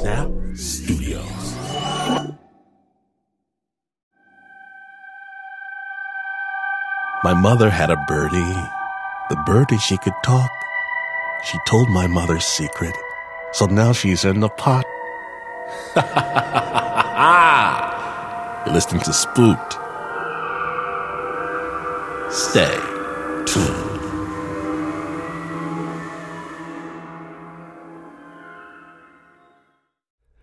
Snap Studios. My mother had a birdie. The birdie she could talk. She told my mother's secret. So now she's in the pot. You're listening to Spooked. Stay tuned.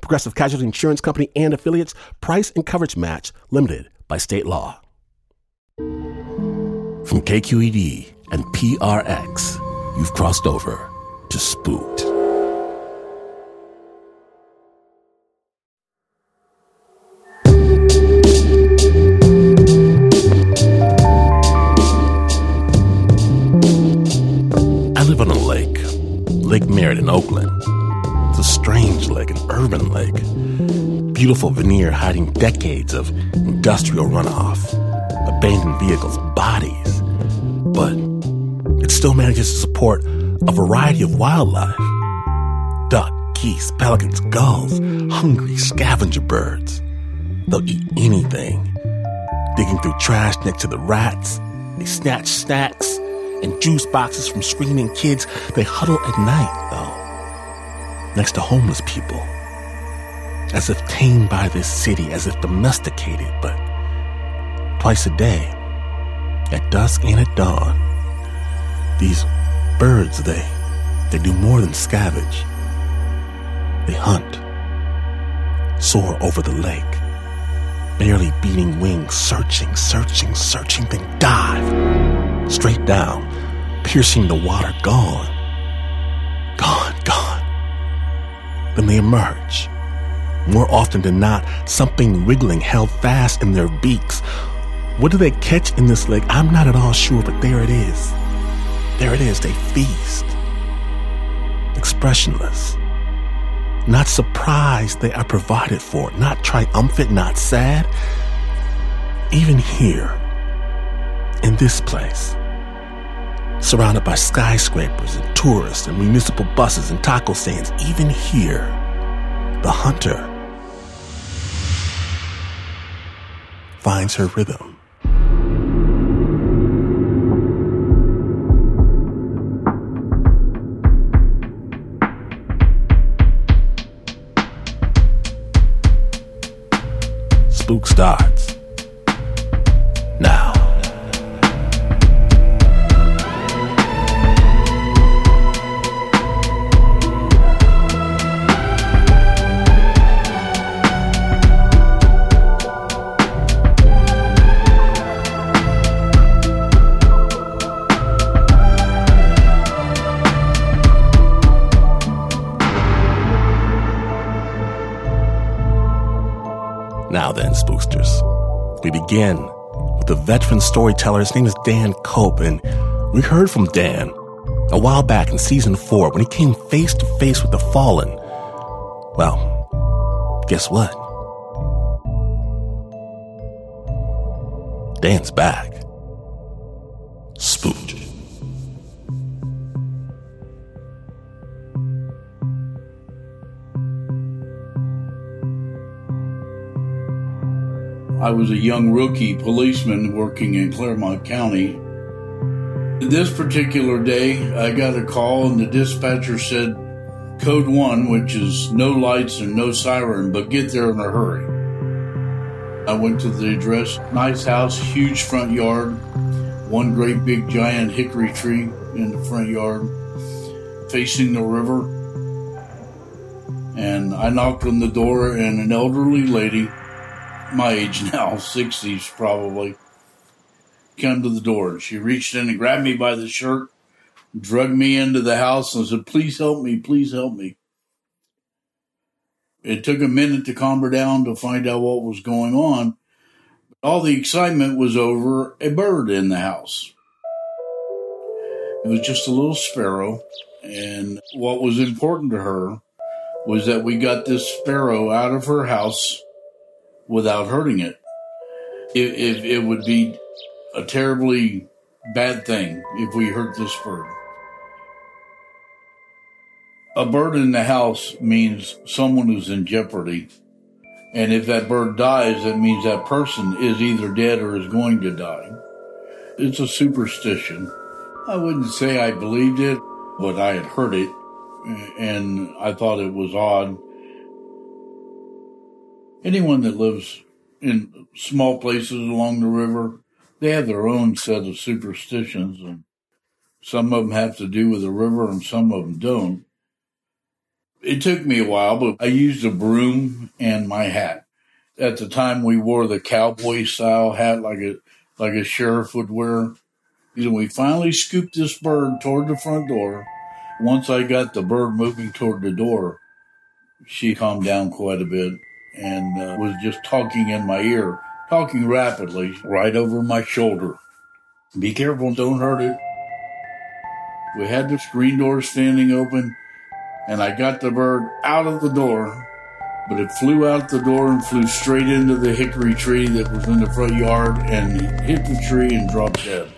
Progressive Casualty Insurance Company and affiliates, price and coverage match limited by state law. From KQED and PRX, you've crossed over to Spooked. Beautiful veneer hiding decades of industrial runoff, abandoned vehicles, bodies. But it still manages to support a variety of wildlife duck, geese, pelicans, gulls, hungry scavenger birds. They'll eat anything. Digging through trash next to the rats, they snatch snacks and juice boxes from screaming kids. They huddle at night, though, next to homeless people. As if tamed by this city, as if domesticated, but twice a day, at dusk and at dawn, these birds, they, they do more than scavenge. They hunt, soar over the lake, barely beating wings, searching, searching, searching, then dive straight down, piercing the water, gone, gone, gone. Then they emerge. More often than not, something wriggling held fast in their beaks. What do they catch in this lake? I'm not at all sure, but there it is. There it is. They feast. Expressionless. Not surprised they are provided for. Not triumphant, not sad. Even here, in this place, surrounded by skyscrapers and tourists and municipal buses and taco stands, even here, the hunter finds her rhythm. Spook starts we begin with the veteran storyteller. His name is Dan Cope, and we heard from Dan a while back in season four when he came face to face with the fallen. Well, guess what? Dan's back. Spooked. I was a young rookie policeman working in Clermont County. This particular day, I got a call, and the dispatcher said, Code 1, which is no lights and no siren, but get there in a hurry. I went to the address, nice house, huge front yard, one great big giant hickory tree in the front yard, facing the river. And I knocked on the door, and an elderly lady, my age now, 60s probably, came to the door. She reached in and grabbed me by the shirt, drugged me into the house, and said, Please help me, please help me. It took a minute to calm her down to find out what was going on. All the excitement was over a bird in the house. It was just a little sparrow. And what was important to her was that we got this sparrow out of her house without hurting it. It, it, it would be a terribly bad thing if we hurt this bird. A bird in the house means someone who's in jeopardy. And if that bird dies, that means that person is either dead or is going to die. It's a superstition. I wouldn't say I believed it, but I had heard it and I thought it was odd. Anyone that lives in small places along the river, they have their own set of superstitions, and some of them have to do with the river and some of them don't. It took me a while, but I used a broom and my hat. At the time, we wore the cowboy style hat like a like a sheriff would wear. And we finally scooped this bird toward the front door once I got the bird moving toward the door, she calmed down quite a bit and uh, was just talking in my ear, talking rapidly right over my shoulder. Be careful, don't hurt it. We had the screen door standing open, and I got the bird out of the door, but it flew out the door and flew straight into the hickory tree that was in the front yard and hit the tree and dropped dead.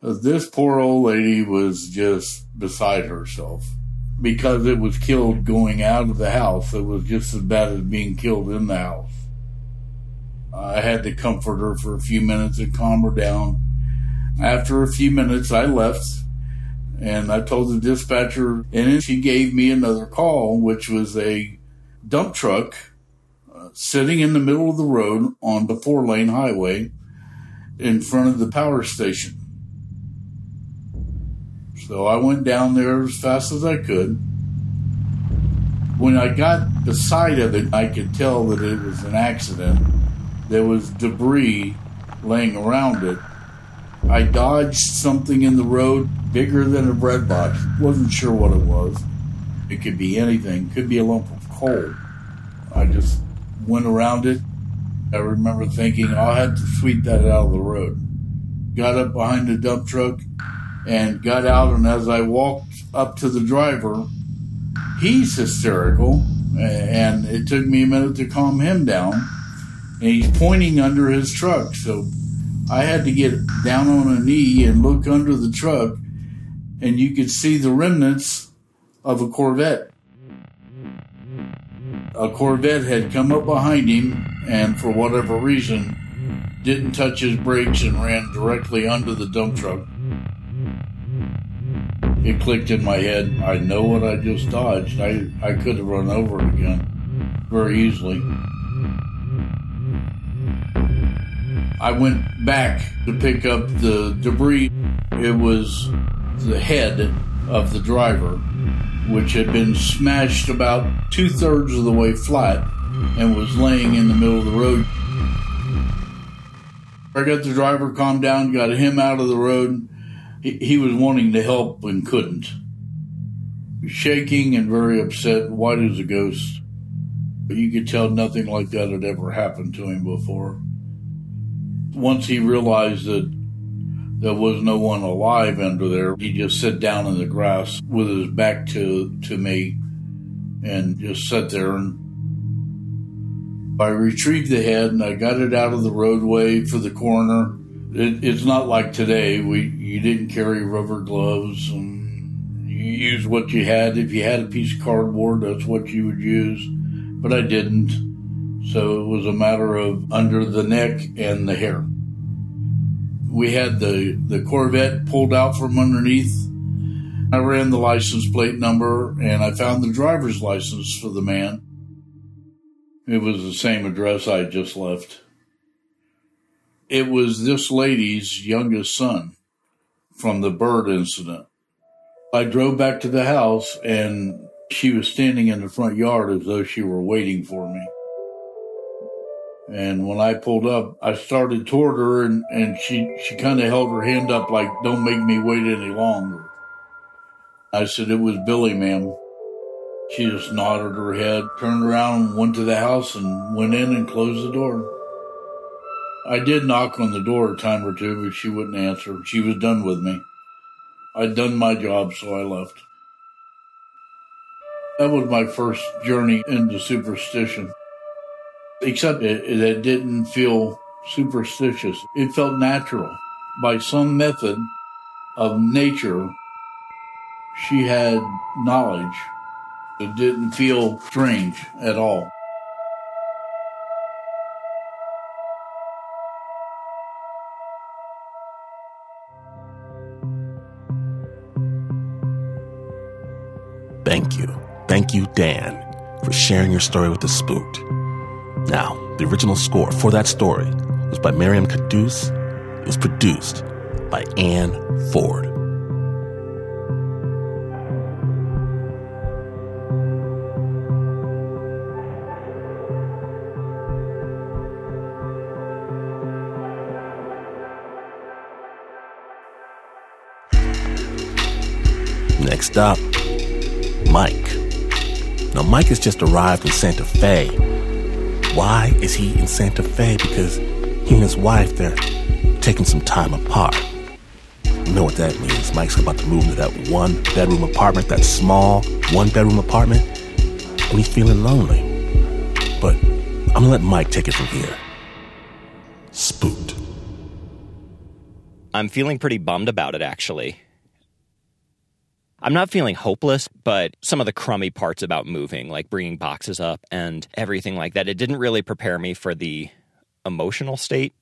This poor old lady was just beside herself because it was killed going out of the house. It was just as bad as being killed in the house. I had to comfort her for a few minutes and calm her down. After a few minutes, I left and I told the dispatcher, and then she gave me another call, which was a dump truck uh, sitting in the middle of the road on the four lane highway in front of the power station. So I went down there as fast as I could. When I got the beside of it, I could tell that it was an accident. There was debris laying around it. I dodged something in the road bigger than a bread box. Wasn't sure what it was. It could be anything. Could be a lump of coal. I just went around it. I remember thinking I'll have to sweep that out of the road. Got up behind the dump truck, and got out. And as I walked up to the driver, he's hysterical. And it took me a minute to calm him down. And he's pointing under his truck. So I had to get down on a knee and look under the truck. And you could see the remnants of a Corvette. A Corvette had come up behind him and, for whatever reason, didn't touch his brakes and ran directly under the dump truck. It clicked in my head. I know what I just dodged. I, I could have run over it again very easily. I went back to pick up the debris. It was the head of the driver, which had been smashed about two thirds of the way flat and was laying in the middle of the road. I got the driver calmed down, got him out of the road, he, was wanting to help and couldn't. Shaking and very upset, white as a ghost. But you could tell nothing like that had ever happened to him before. Once he realized that there was no one alive under there, he just sat down in the grass with his back to, to me and just sat there and I retrieved the head and I got it out of the roadway for the coroner it, it's not like today. We you didn't carry rubber gloves and you used what you had. If you had a piece of cardboard, that's what you would use. But I didn't. So it was a matter of under the neck and the hair. We had the, the Corvette pulled out from underneath. I ran the license plate number and I found the driver's license for the man. It was the same address I just left it was this lady's youngest son from the bird incident. I drove back to the house and she was standing in the front yard as though she were waiting for me. And when I pulled up, I started toward her and, and she, she kind of held her hand up like, don't make me wait any longer. I said, it was Billy, ma'am. She just nodded her head, turned around, went to the house, and went in and closed the door. I did knock on the door a time or two, but she wouldn't answer. She was done with me. I'd done my job, so I left. That was my first journey into superstition. Except it, it didn't feel superstitious. It felt natural. By some method of nature, she had knowledge. It didn't feel strange at all. Thank you. Dan, for sharing your story with the spooked. Now, the original score for that story was by Miriam Caduce. It was produced by Anne Ford. Next up, Mike. Now, Mike has just arrived in Santa Fe. Why is he in Santa Fe? Because he and his wife, they're taking some time apart. You know what that means. Mike's about to move into that one bedroom apartment, that small one bedroom apartment, and he's feeling lonely. But I'm gonna let Mike take it from here. Spooked. I'm feeling pretty bummed about it, actually. I'm not feeling hopeless, but some of the crummy parts about moving, like bringing boxes up and everything like that, it didn't really prepare me for the emotional state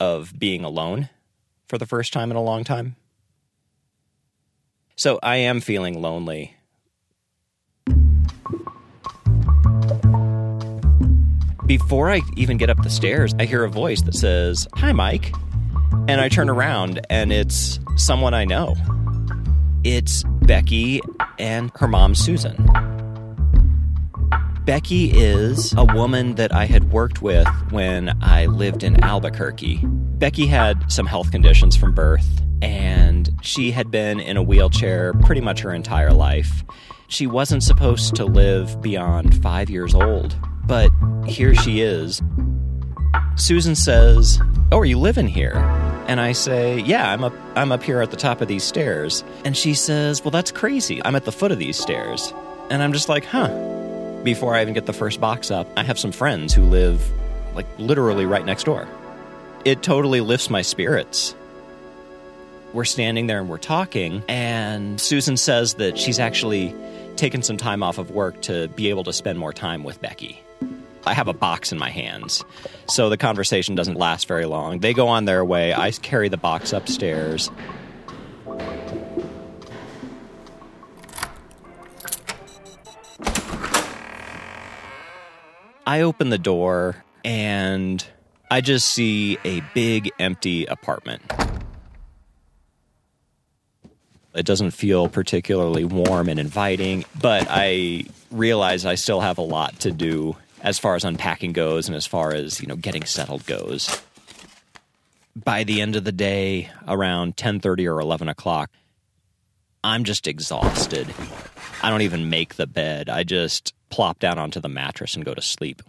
of being alone for the first time in a long time. So I am feeling lonely. Before I even get up the stairs, I hear a voice that says, Hi, Mike. And I turn around and it's someone I know. It's Becky and her mom, Susan. Becky is a woman that I had worked with when I lived in Albuquerque. Becky had some health conditions from birth, and she had been in a wheelchair pretty much her entire life. She wasn't supposed to live beyond five years old, but here she is. Susan says, Oh, are you living here? And I say, "Yeah, I'm up I'm up here at the top of these stairs." And she says, "Well, that's crazy. I'm at the foot of these stairs." And I'm just like, "Huh." Before I even get the first box up, I have some friends who live like literally right next door. It totally lifts my spirits. We're standing there and we're talking, and Susan says that she's actually taken some time off of work to be able to spend more time with Becky. I have a box in my hands. So the conversation doesn't last very long. They go on their way. I carry the box upstairs. I open the door and I just see a big empty apartment. It doesn't feel particularly warm and inviting, but I realize I still have a lot to do as far as unpacking goes and as far as, you know, getting settled goes. By the end of the day, around 10:30 or 11 o'clock, I'm just exhausted. I don't even make the bed. I just plop down onto the mattress and go to sleep.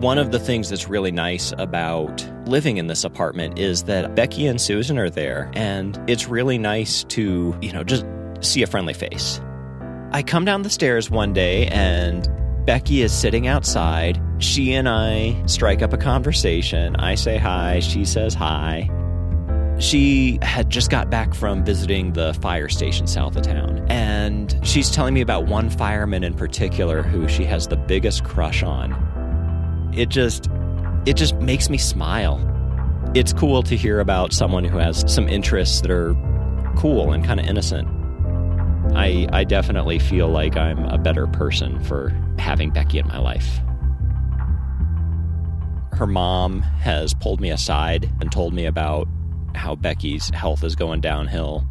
One of the things that's really nice about living in this apartment is that Becky and Susan are there, and it's really nice to, you know, just see a friendly face. I come down the stairs one day and Becky is sitting outside. She and I strike up a conversation. I say hi, she says hi. She had just got back from visiting the fire station south of town, and she's telling me about one fireman in particular who she has the biggest crush on. It just it just makes me smile. It's cool to hear about someone who has some interests that are cool and kind of innocent. I, I definitely feel like I'm a better person for having Becky in my life. Her mom has pulled me aside and told me about how Becky's health is going downhill.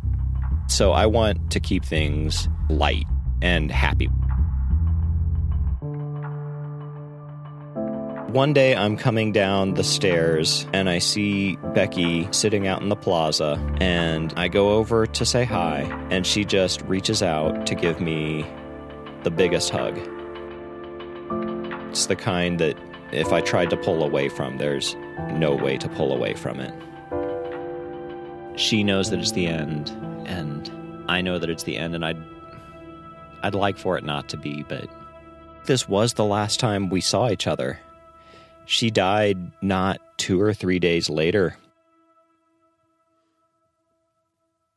So I want to keep things light and happy. One day I'm coming down the stairs and I see Becky sitting out in the plaza, and I go over to say hi, and she just reaches out to give me the biggest hug. It's the kind that if I tried to pull away from, there's no way to pull away from it. She knows that it's the end, and I know that it's the end, and I'd I'd like for it not to be, but this was the last time we saw each other. She died not two or three days later.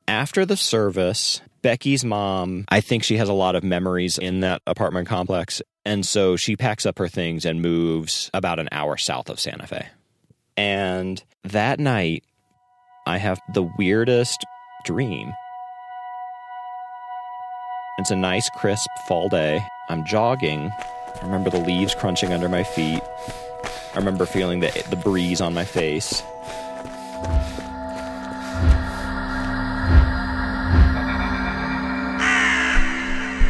After the service, Becky's mom, I think she has a lot of memories in that apartment complex. And so she packs up her things and moves about an hour south of Santa Fe. And that night, I have the weirdest dream. It's a nice, crisp fall day. I'm jogging. I remember the leaves crunching under my feet. I remember feeling the, the breeze on my face.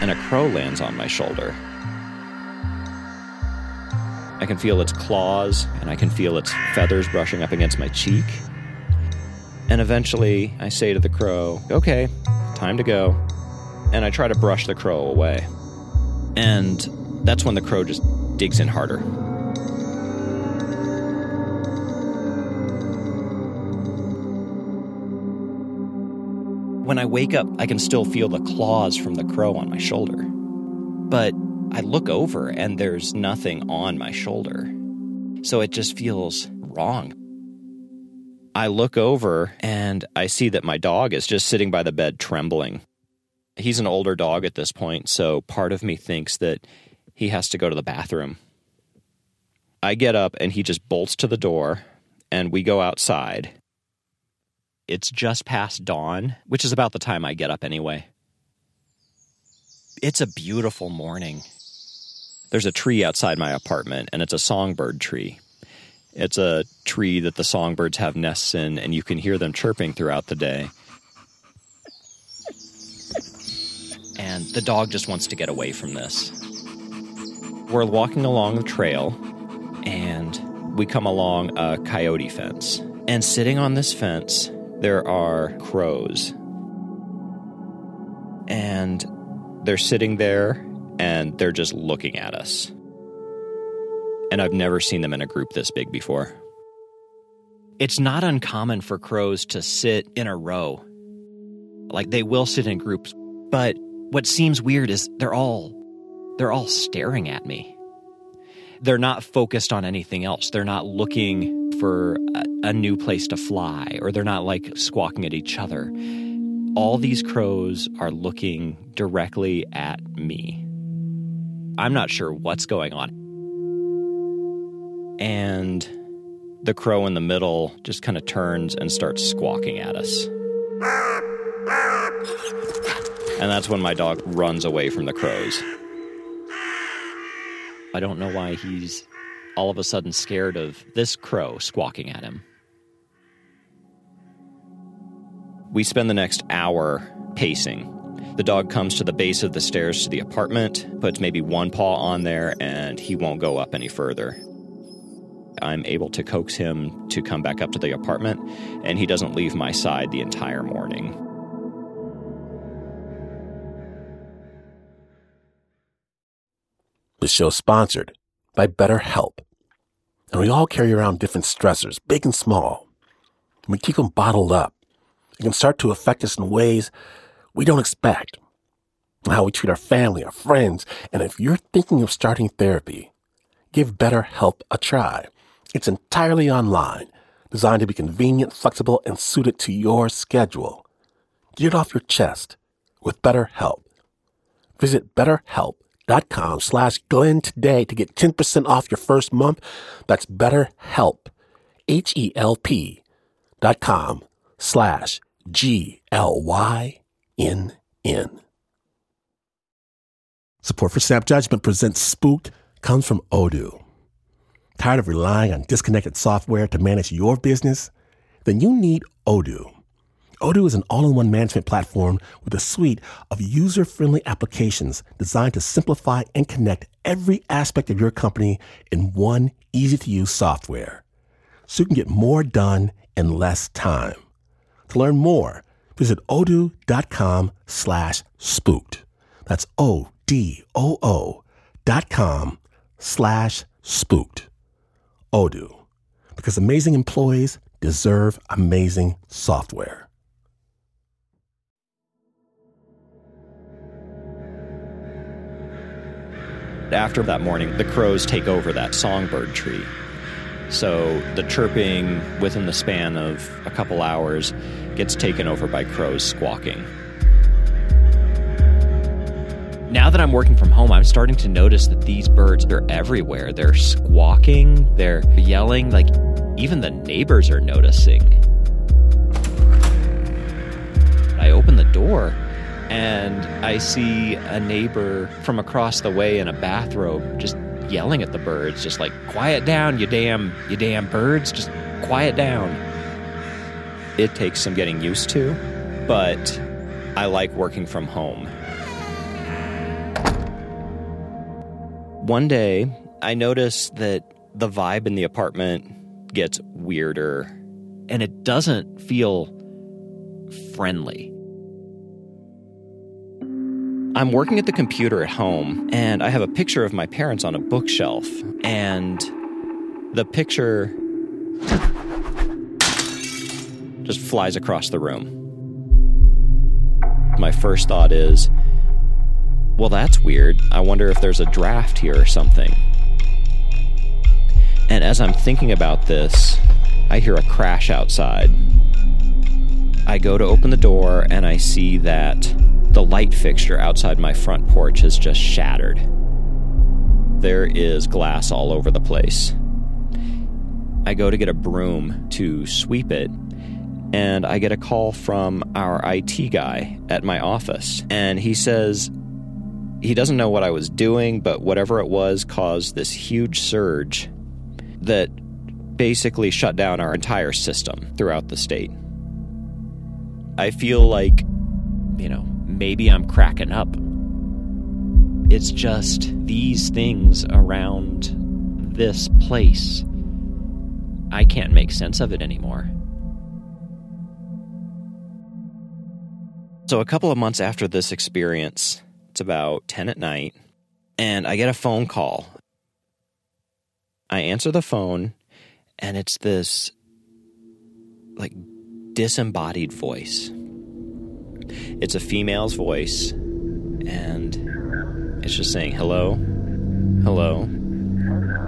And a crow lands on my shoulder. I can feel its claws and I can feel its feathers brushing up against my cheek. And eventually I say to the crow, okay, time to go and I try to brush the crow away. And that's when the crow just digs in harder. Wake up, I can still feel the claws from the crow on my shoulder. But I look over and there's nothing on my shoulder. So it just feels wrong. I look over and I see that my dog is just sitting by the bed trembling he's an older dog at this point, so part of me thinks that he has to go to the bathroom. I get up and he just bolts to the door and we go outside. It's just past dawn, which is about the time I get up anyway. It's a beautiful morning. There's a tree outside my apartment and it's a songbird tree. It's a tree that the songbirds have nests in and you can hear them chirping throughout the day. and the dog just wants to get away from this. We're walking along the trail, and we come along a coyote fence. And sitting on this fence, there are crows. And they're sitting there and they're just looking at us. And I've never seen them in a group this big before. It's not uncommon for crows to sit in a row. Like they will sit in groups, but what seems weird is they're all they're all staring at me. They're not focused on anything else. They're not looking for a, a new place to fly or they're not like squawking at each other. All these crows are looking directly at me. I'm not sure what's going on. And the crow in the middle just kind of turns and starts squawking at us. And that's when my dog runs away from the crows. I don't know why he's all of a sudden scared of this crow squawking at him. We spend the next hour pacing. The dog comes to the base of the stairs to the apartment, puts maybe one paw on there, and he won't go up any further. I'm able to coax him to come back up to the apartment, and he doesn't leave my side the entire morning. The show sponsored by BetterHelp. And we all carry around different stressors, big and small. And we keep them bottled up. It can start to affect us in ways we don't expect. How we treat our family, our friends. And if you're thinking of starting therapy, give BetterHelp a try. It's entirely online, designed to be convenient, flexible, and suited to your schedule. Get it off your chest with BetterHelp. Visit BetterHelp dot com slash Glynn today to get 10% off your first month. That's BetterHelp, H-E-L-P dot com slash G-L-Y-N-N. Support for Snap Judgment presents Spooked comes from Odoo. Tired of relying on disconnected software to manage your business? Then you need Odoo. Odoo is an all in one management platform with a suite of user friendly applications designed to simplify and connect every aspect of your company in one easy to use software so you can get more done in less time. To learn more, visit odoo.com slash spooked. That's O D O O dot com slash spooked. Odoo, because amazing employees deserve amazing software. After that morning, the crows take over that songbird tree. So the chirping within the span of a couple hours gets taken over by crows squawking. Now that I'm working from home, I'm starting to notice that these birds are everywhere. They're squawking, they're yelling, like even the neighbors are noticing. I open the door and I see a neighbor from across the way in a bathrobe just yelling at the birds, just like, quiet down, you damn, you damn birds, just quiet down. It takes some getting used to, but I like working from home. One day, I notice that the vibe in the apartment gets weirder and it doesn't feel friendly. I'm working at the computer at home, and I have a picture of my parents on a bookshelf, and the picture just flies across the room. My first thought is, well, that's weird. I wonder if there's a draft here or something. And as I'm thinking about this, I hear a crash outside. I go to open the door and I see that the light fixture outside my front porch has just shattered. There is glass all over the place. I go to get a broom to sweep it, and I get a call from our IT guy at my office. And he says he doesn't know what I was doing, but whatever it was caused this huge surge that basically shut down our entire system throughout the state. I feel like, you know, maybe I'm cracking up. It's just these things around this place. I can't make sense of it anymore. So, a couple of months after this experience, it's about 10 at night, and I get a phone call. I answer the phone, and it's this like disembodied voice. It's a female's voice, and it's just saying, hello, hello.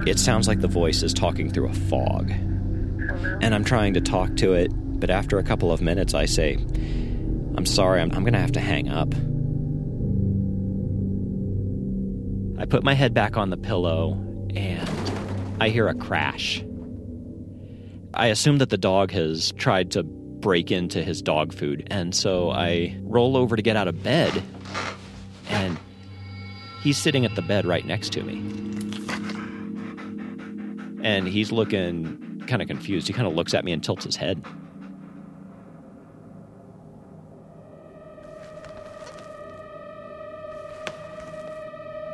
It sounds like the voice is talking through a fog. And I'm trying to talk to it, but after a couple of minutes, I say, I'm sorry, I'm, I'm going to have to hang up. I put my head back on the pillow and I hear a crash. I assume that the dog has tried to break into his dog food. And so I roll over to get out of bed, and he's sitting at the bed right next to me. And he's looking kind of confused. He kind of looks at me and tilts his head.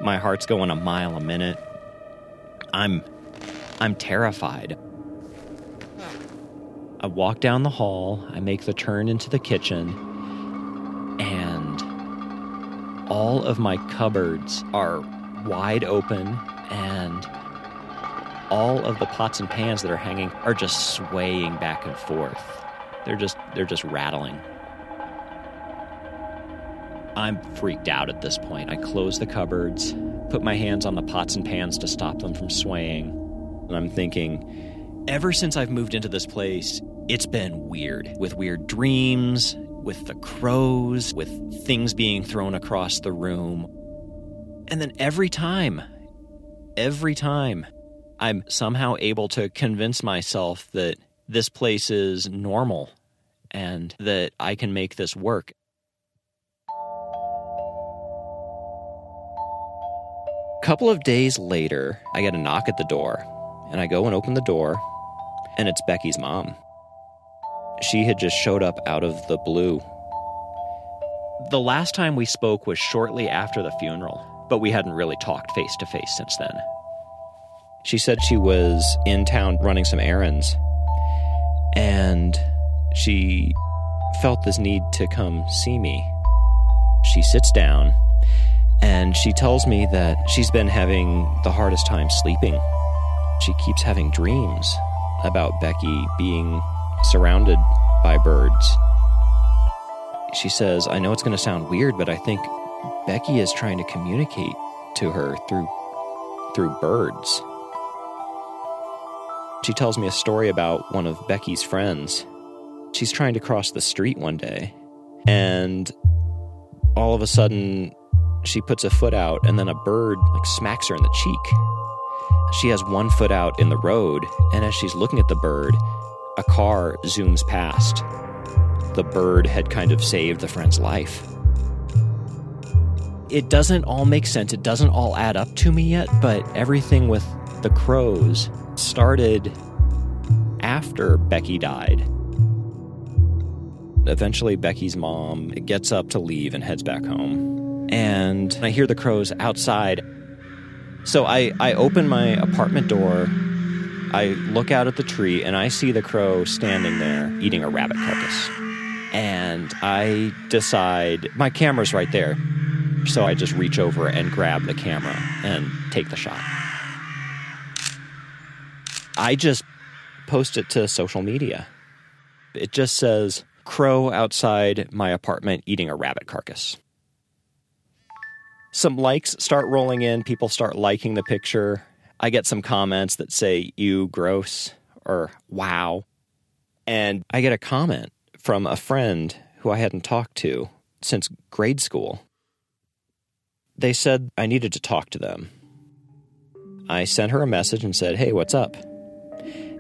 My heart's going a mile a minute. I'm I'm terrified. I walk down the hall, I make the turn into the kitchen, and all of my cupboards are wide open, and all of the pots and pans that are hanging are just swaying back and forth. They're just they're just rattling. I'm freaked out at this point. I close the cupboards, put my hands on the pots and pans to stop them from swaying. And I'm thinking, Ever since I've moved into this place, it's been weird with weird dreams, with the crows, with things being thrown across the room. And then every time, every time, I'm somehow able to convince myself that this place is normal and that I can make this work. Couple of days later, I get a knock at the door, and I go and open the door, and it's Becky's mom. She had just showed up out of the blue. The last time we spoke was shortly after the funeral, but we hadn't really talked face to face since then. She said she was in town running some errands, and she felt this need to come see me. She sits down and she tells me that she's been having the hardest time sleeping. She keeps having dreams about Becky being surrounded by birds. She says, I know it's going to sound weird, but I think Becky is trying to communicate to her through through birds. She tells me a story about one of Becky's friends. She's trying to cross the street one day, and all of a sudden she puts a foot out and then a bird like smacks her in the cheek. She has one foot out in the road, and as she's looking at the bird, a car zooms past. The bird had kind of saved the friend's life. It doesn't all make sense. It doesn't all add up to me yet, but everything with the crows started after Becky died. Eventually, Becky's mom gets up to leave and heads back home. And I hear the crows outside. So I, I open my apartment door. I look out at the tree and I see the crow standing there eating a rabbit carcass. And I decide, my camera's right there. So I just reach over and grab the camera and take the shot. I just post it to social media. It just says, crow outside my apartment eating a rabbit carcass. Some likes start rolling in, people start liking the picture. I get some comments that say, you gross, or wow. And I get a comment from a friend who I hadn't talked to since grade school. They said I needed to talk to them. I sent her a message and said, hey, what's up?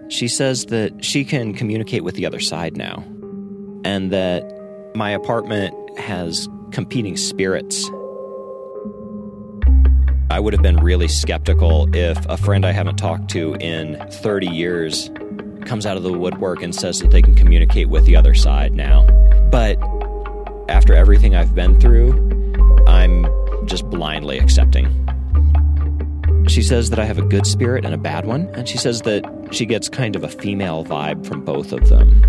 She says that she can communicate with the other side now, and that my apartment has competing spirits. I would have been really skeptical if a friend I haven't talked to in 30 years comes out of the woodwork and says that they can communicate with the other side now. But after everything I've been through, I'm just blindly accepting. She says that I have a good spirit and a bad one, and she says that she gets kind of a female vibe from both of them.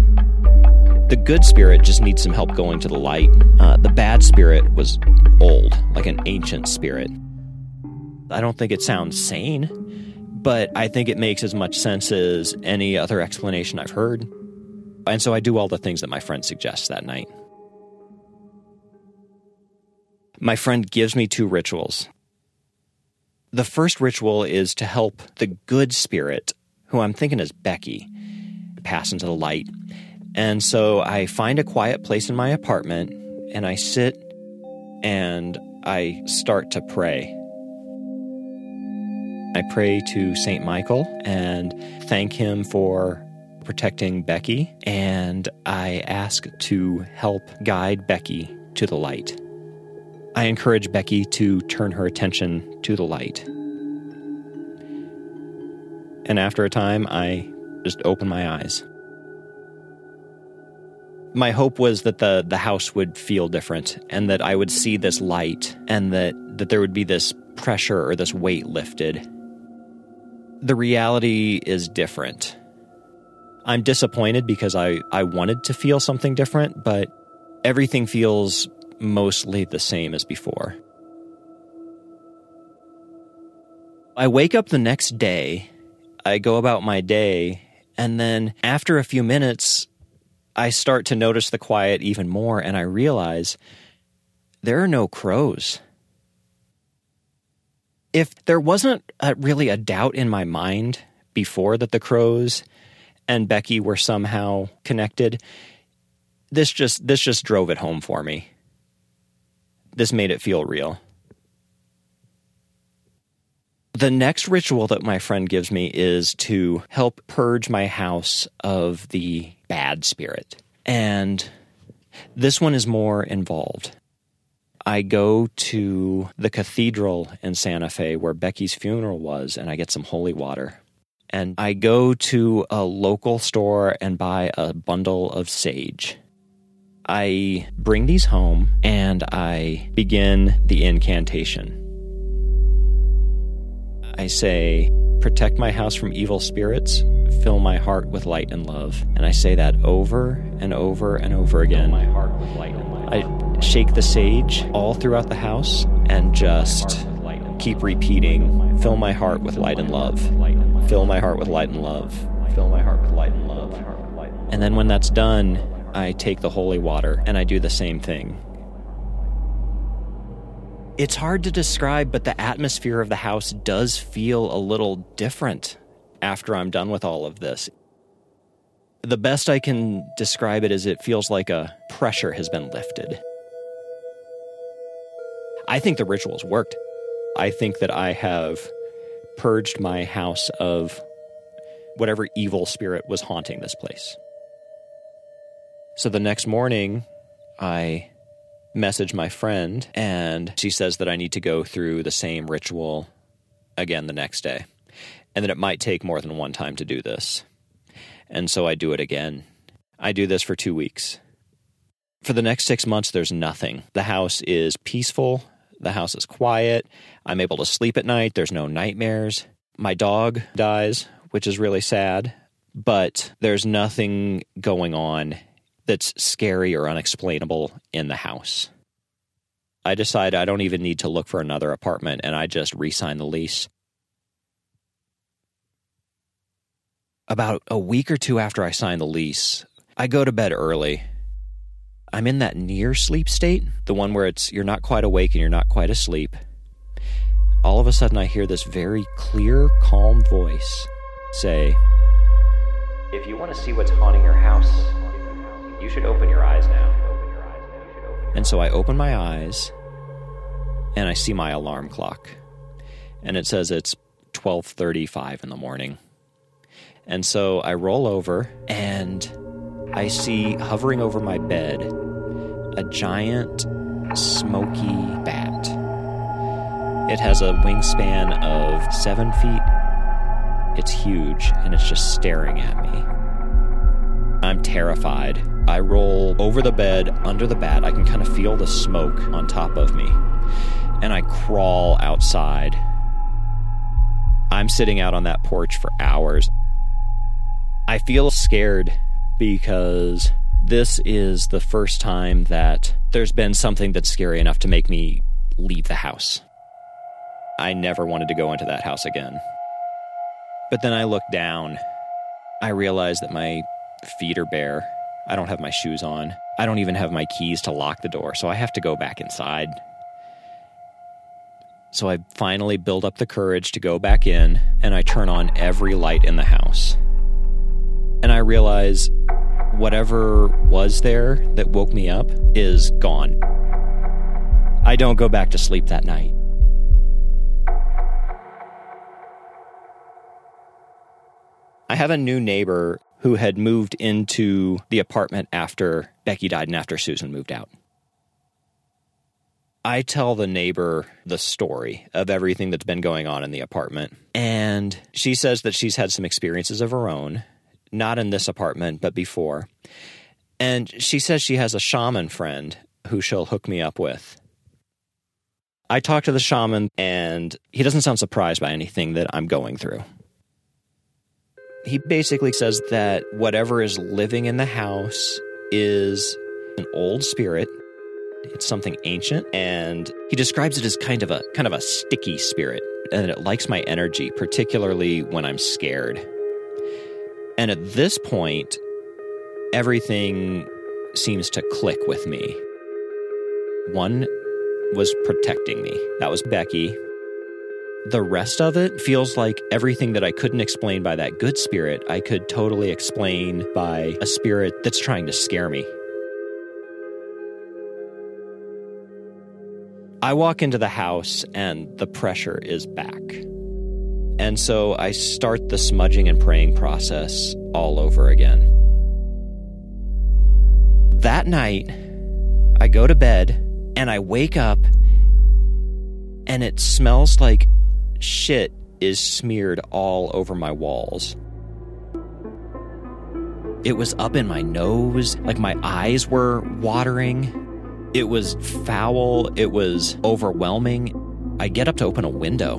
The good spirit just needs some help going to the light. Uh, the bad spirit was old, like an ancient spirit. I don't think it sounds sane, but I think it makes as much sense as any other explanation I've heard. And so I do all the things that my friend suggests that night. My friend gives me two rituals the first ritual is to help the good spirit, who I'm thinking is Becky, pass into the light. And so I find a quiet place in my apartment and I sit and I start to pray. I pray to St. Michael and thank him for protecting Becky, and I ask to help guide Becky to the light. I encourage Becky to turn her attention to the light. And after a time, I just open my eyes. My hope was that the, the house would feel different and that I would see this light and that, that there would be this pressure or this weight lifted. The reality is different. I'm disappointed because I, I wanted to feel something different, but everything feels mostly the same as before. I wake up the next day, I go about my day, and then after a few minutes, I start to notice the quiet even more, and I realize there are no crows. If there wasn't a, really a doubt in my mind before that the crows and Becky were somehow connected, this just this just drove it home for me. This made it feel real. The next ritual that my friend gives me is to help purge my house of the bad spirit. And this one is more involved. I go to the cathedral in Santa Fe where Becky's funeral was, and I get some holy water. and I go to a local store and buy a bundle of sage. I bring these home and I begin the incantation. I say, Protect my house from evil spirits, fill my heart with light and love. And I say that over and over and over again. my heart with light and love. I shake the sage all throughout the house and just keep repeating, Fill my heart with light and love. Fill my heart with light and love. Fill my heart with light and love. And then when that's done, I take the holy water and I do the same thing. It's hard to describe, but the atmosphere of the house does feel a little different after I'm done with all of this. The best I can describe it is it feels like a pressure has been lifted. I think the rituals worked. I think that I have purged my house of whatever evil spirit was haunting this place. So the next morning, I message my friend, and she says that I need to go through the same ritual again the next day, and that it might take more than one time to do this. And so I do it again. I do this for two weeks. For the next six months, there's nothing. The house is peaceful, the house is quiet. I'm able to sleep at night, there's no nightmares. My dog dies, which is really sad, but there's nothing going on that's scary or unexplainable in the house. I decide I don't even need to look for another apartment and I just re sign the lease. About a week or two after I sign the lease, I go to bed early. I'm in that near sleep state, the one where it's you're not quite awake and you're not quite asleep. All of a sudden, I hear this very clear, calm voice say, If you want to see what's haunting your house, you should open your eyes now. And so I open my eyes and I see my alarm clock. And it says it's 12:35 in the morning. And so I roll over and I see hovering over my bed a giant smoky bat. It has a wingspan of seven feet. It's huge and it's just staring at me. I'm terrified. I roll over the bed, under the bat. I can kind of feel the smoke on top of me. And I crawl outside. I'm sitting out on that porch for hours. I feel scared because this is the first time that there's been something that's scary enough to make me leave the house. I never wanted to go into that house again. But then I look down. I realize that my feet are bare. I don't have my shoes on. I don't even have my keys to lock the door, so I have to go back inside. So I finally build up the courage to go back in, and I turn on every light in the house. And I realize whatever was there that woke me up is gone. I don't go back to sleep that night. I have a new neighbor who had moved into the apartment after Becky died and after Susan moved out. I tell the neighbor the story of everything that's been going on in the apartment. And she says that she's had some experiences of her own, not in this apartment, but before. And she says she has a shaman friend who she'll hook me up with. I talk to the shaman, and he doesn't sound surprised by anything that I'm going through. He basically says that whatever is living in the house is an old spirit. It's something ancient, and he describes it as kind of a kind of a sticky spirit, and it likes my energy, particularly when I'm scared. And at this point, everything seems to click with me. One was protecting me. That was Becky. The rest of it feels like everything that I couldn't explain by that good spirit, I could totally explain by a spirit that's trying to scare me. I walk into the house and the pressure is back. And so I start the smudging and praying process all over again. That night, I go to bed and I wake up and it smells like shit is smeared all over my walls. It was up in my nose, like my eyes were watering. It was foul, it was overwhelming. I get up to open a window,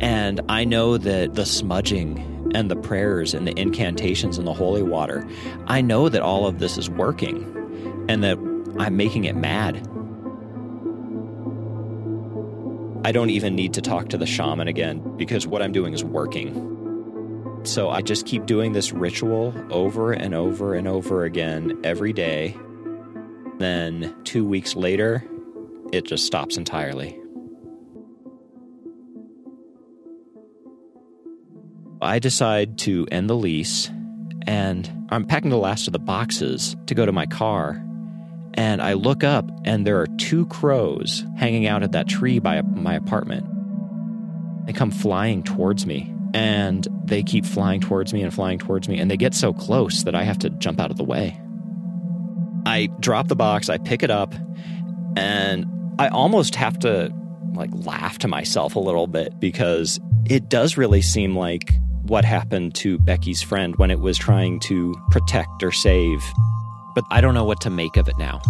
and I know that the smudging and the prayers and the incantations and the holy water, I know that all of this is working and that I'm making it mad. I don't even need to talk to the shaman again because what I'm doing is working. So I just keep doing this ritual over and over and over again every day. Then two weeks later, it just stops entirely. I decide to end the lease and I'm packing the last of the boxes to go to my car. And I look up and there are two crows hanging out at that tree by my apartment. They come flying towards me and they keep flying towards me and flying towards me and they get so close that I have to jump out of the way. I drop the box, I pick it up, and I almost have to like laugh to myself a little bit because it does really seem like what happened to Becky's friend when it was trying to protect or save. But I don't know what to make of it now.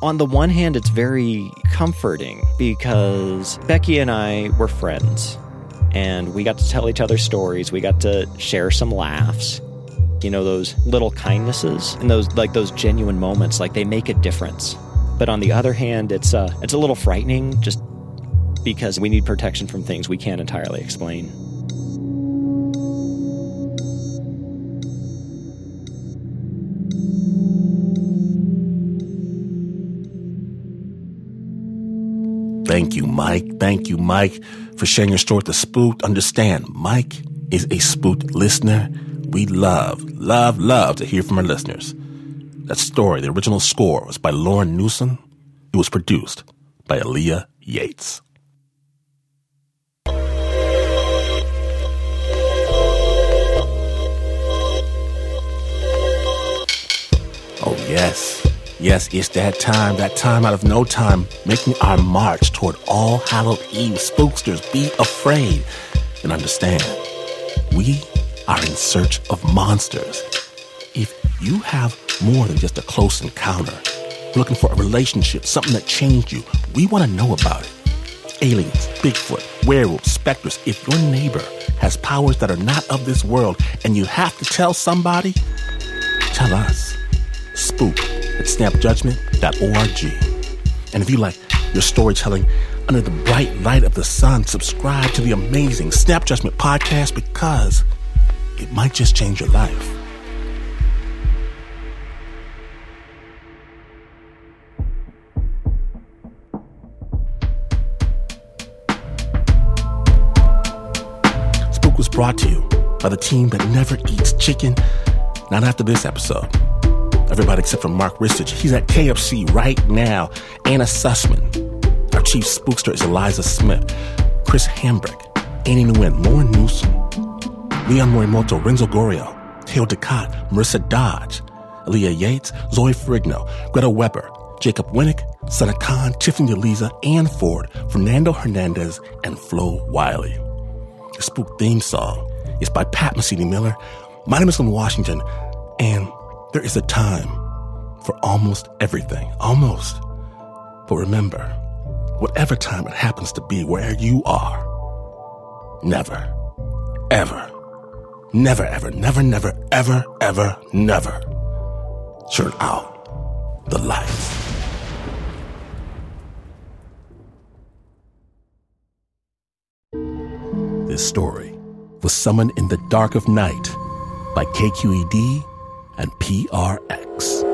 On the one hand, it's very comforting because Becky and I were friends and we got to tell each other stories. We got to share some laughs. You know, those little kindnesses and those like those genuine moments, like they make a difference. But on the other hand, it's uh, it's a little frightening just because we need protection from things we can't entirely explain. Thank you, Mike. Thank you, Mike, for sharing your story with the Spooked. Understand, Mike is a Spooked listener. We love, love, love to hear from our listeners. That story, the original score, was by Lauren Newsom. It was produced by Aaliyah Yates. Oh, yes. Yes, it's that time, that time out of no time, making our march toward All Hallowed Eve. Spooksters, be afraid and understand. We are in search of monsters. If you have more than just a close encounter, looking for a relationship, something that changed you, we want to know about it. Aliens, Bigfoot, werewolves, specters. If your neighbor has powers that are not of this world and you have to tell somebody, tell us. Spook at snapjudgment.org. And if you like your storytelling under the bright light of the sun, subscribe to the amazing Snap Judgment podcast because it might just change your life. Spook was brought to you by the team that never eats chicken, not after this episode. Everybody except for Mark Ristich. He's at KFC right now. Anna Sussman. Our chief spookster is Eliza Smith. Chris Hambrick. Annie Nguyen. Lauren Newsom. Leon Morimoto. Renzo Gorrio. Teo Ducat. Marissa Dodge. Aaliyah Yates. Zoe Frigno. Greta Weber. Jacob Winnick. Sana Khan. Tiffany Eliza. Ann Ford. Fernando Hernandez. And Flo Wiley. The spook theme song is by Pat Mesiti-Miller. My name is Glynn Washington. And there is a time for almost everything. Almost. But remember, whatever time it happens to be where you are, never, ever, never, ever, never, never, ever, ever, never turn out the lights. This story was summoned in the dark of night by KQED and PRX.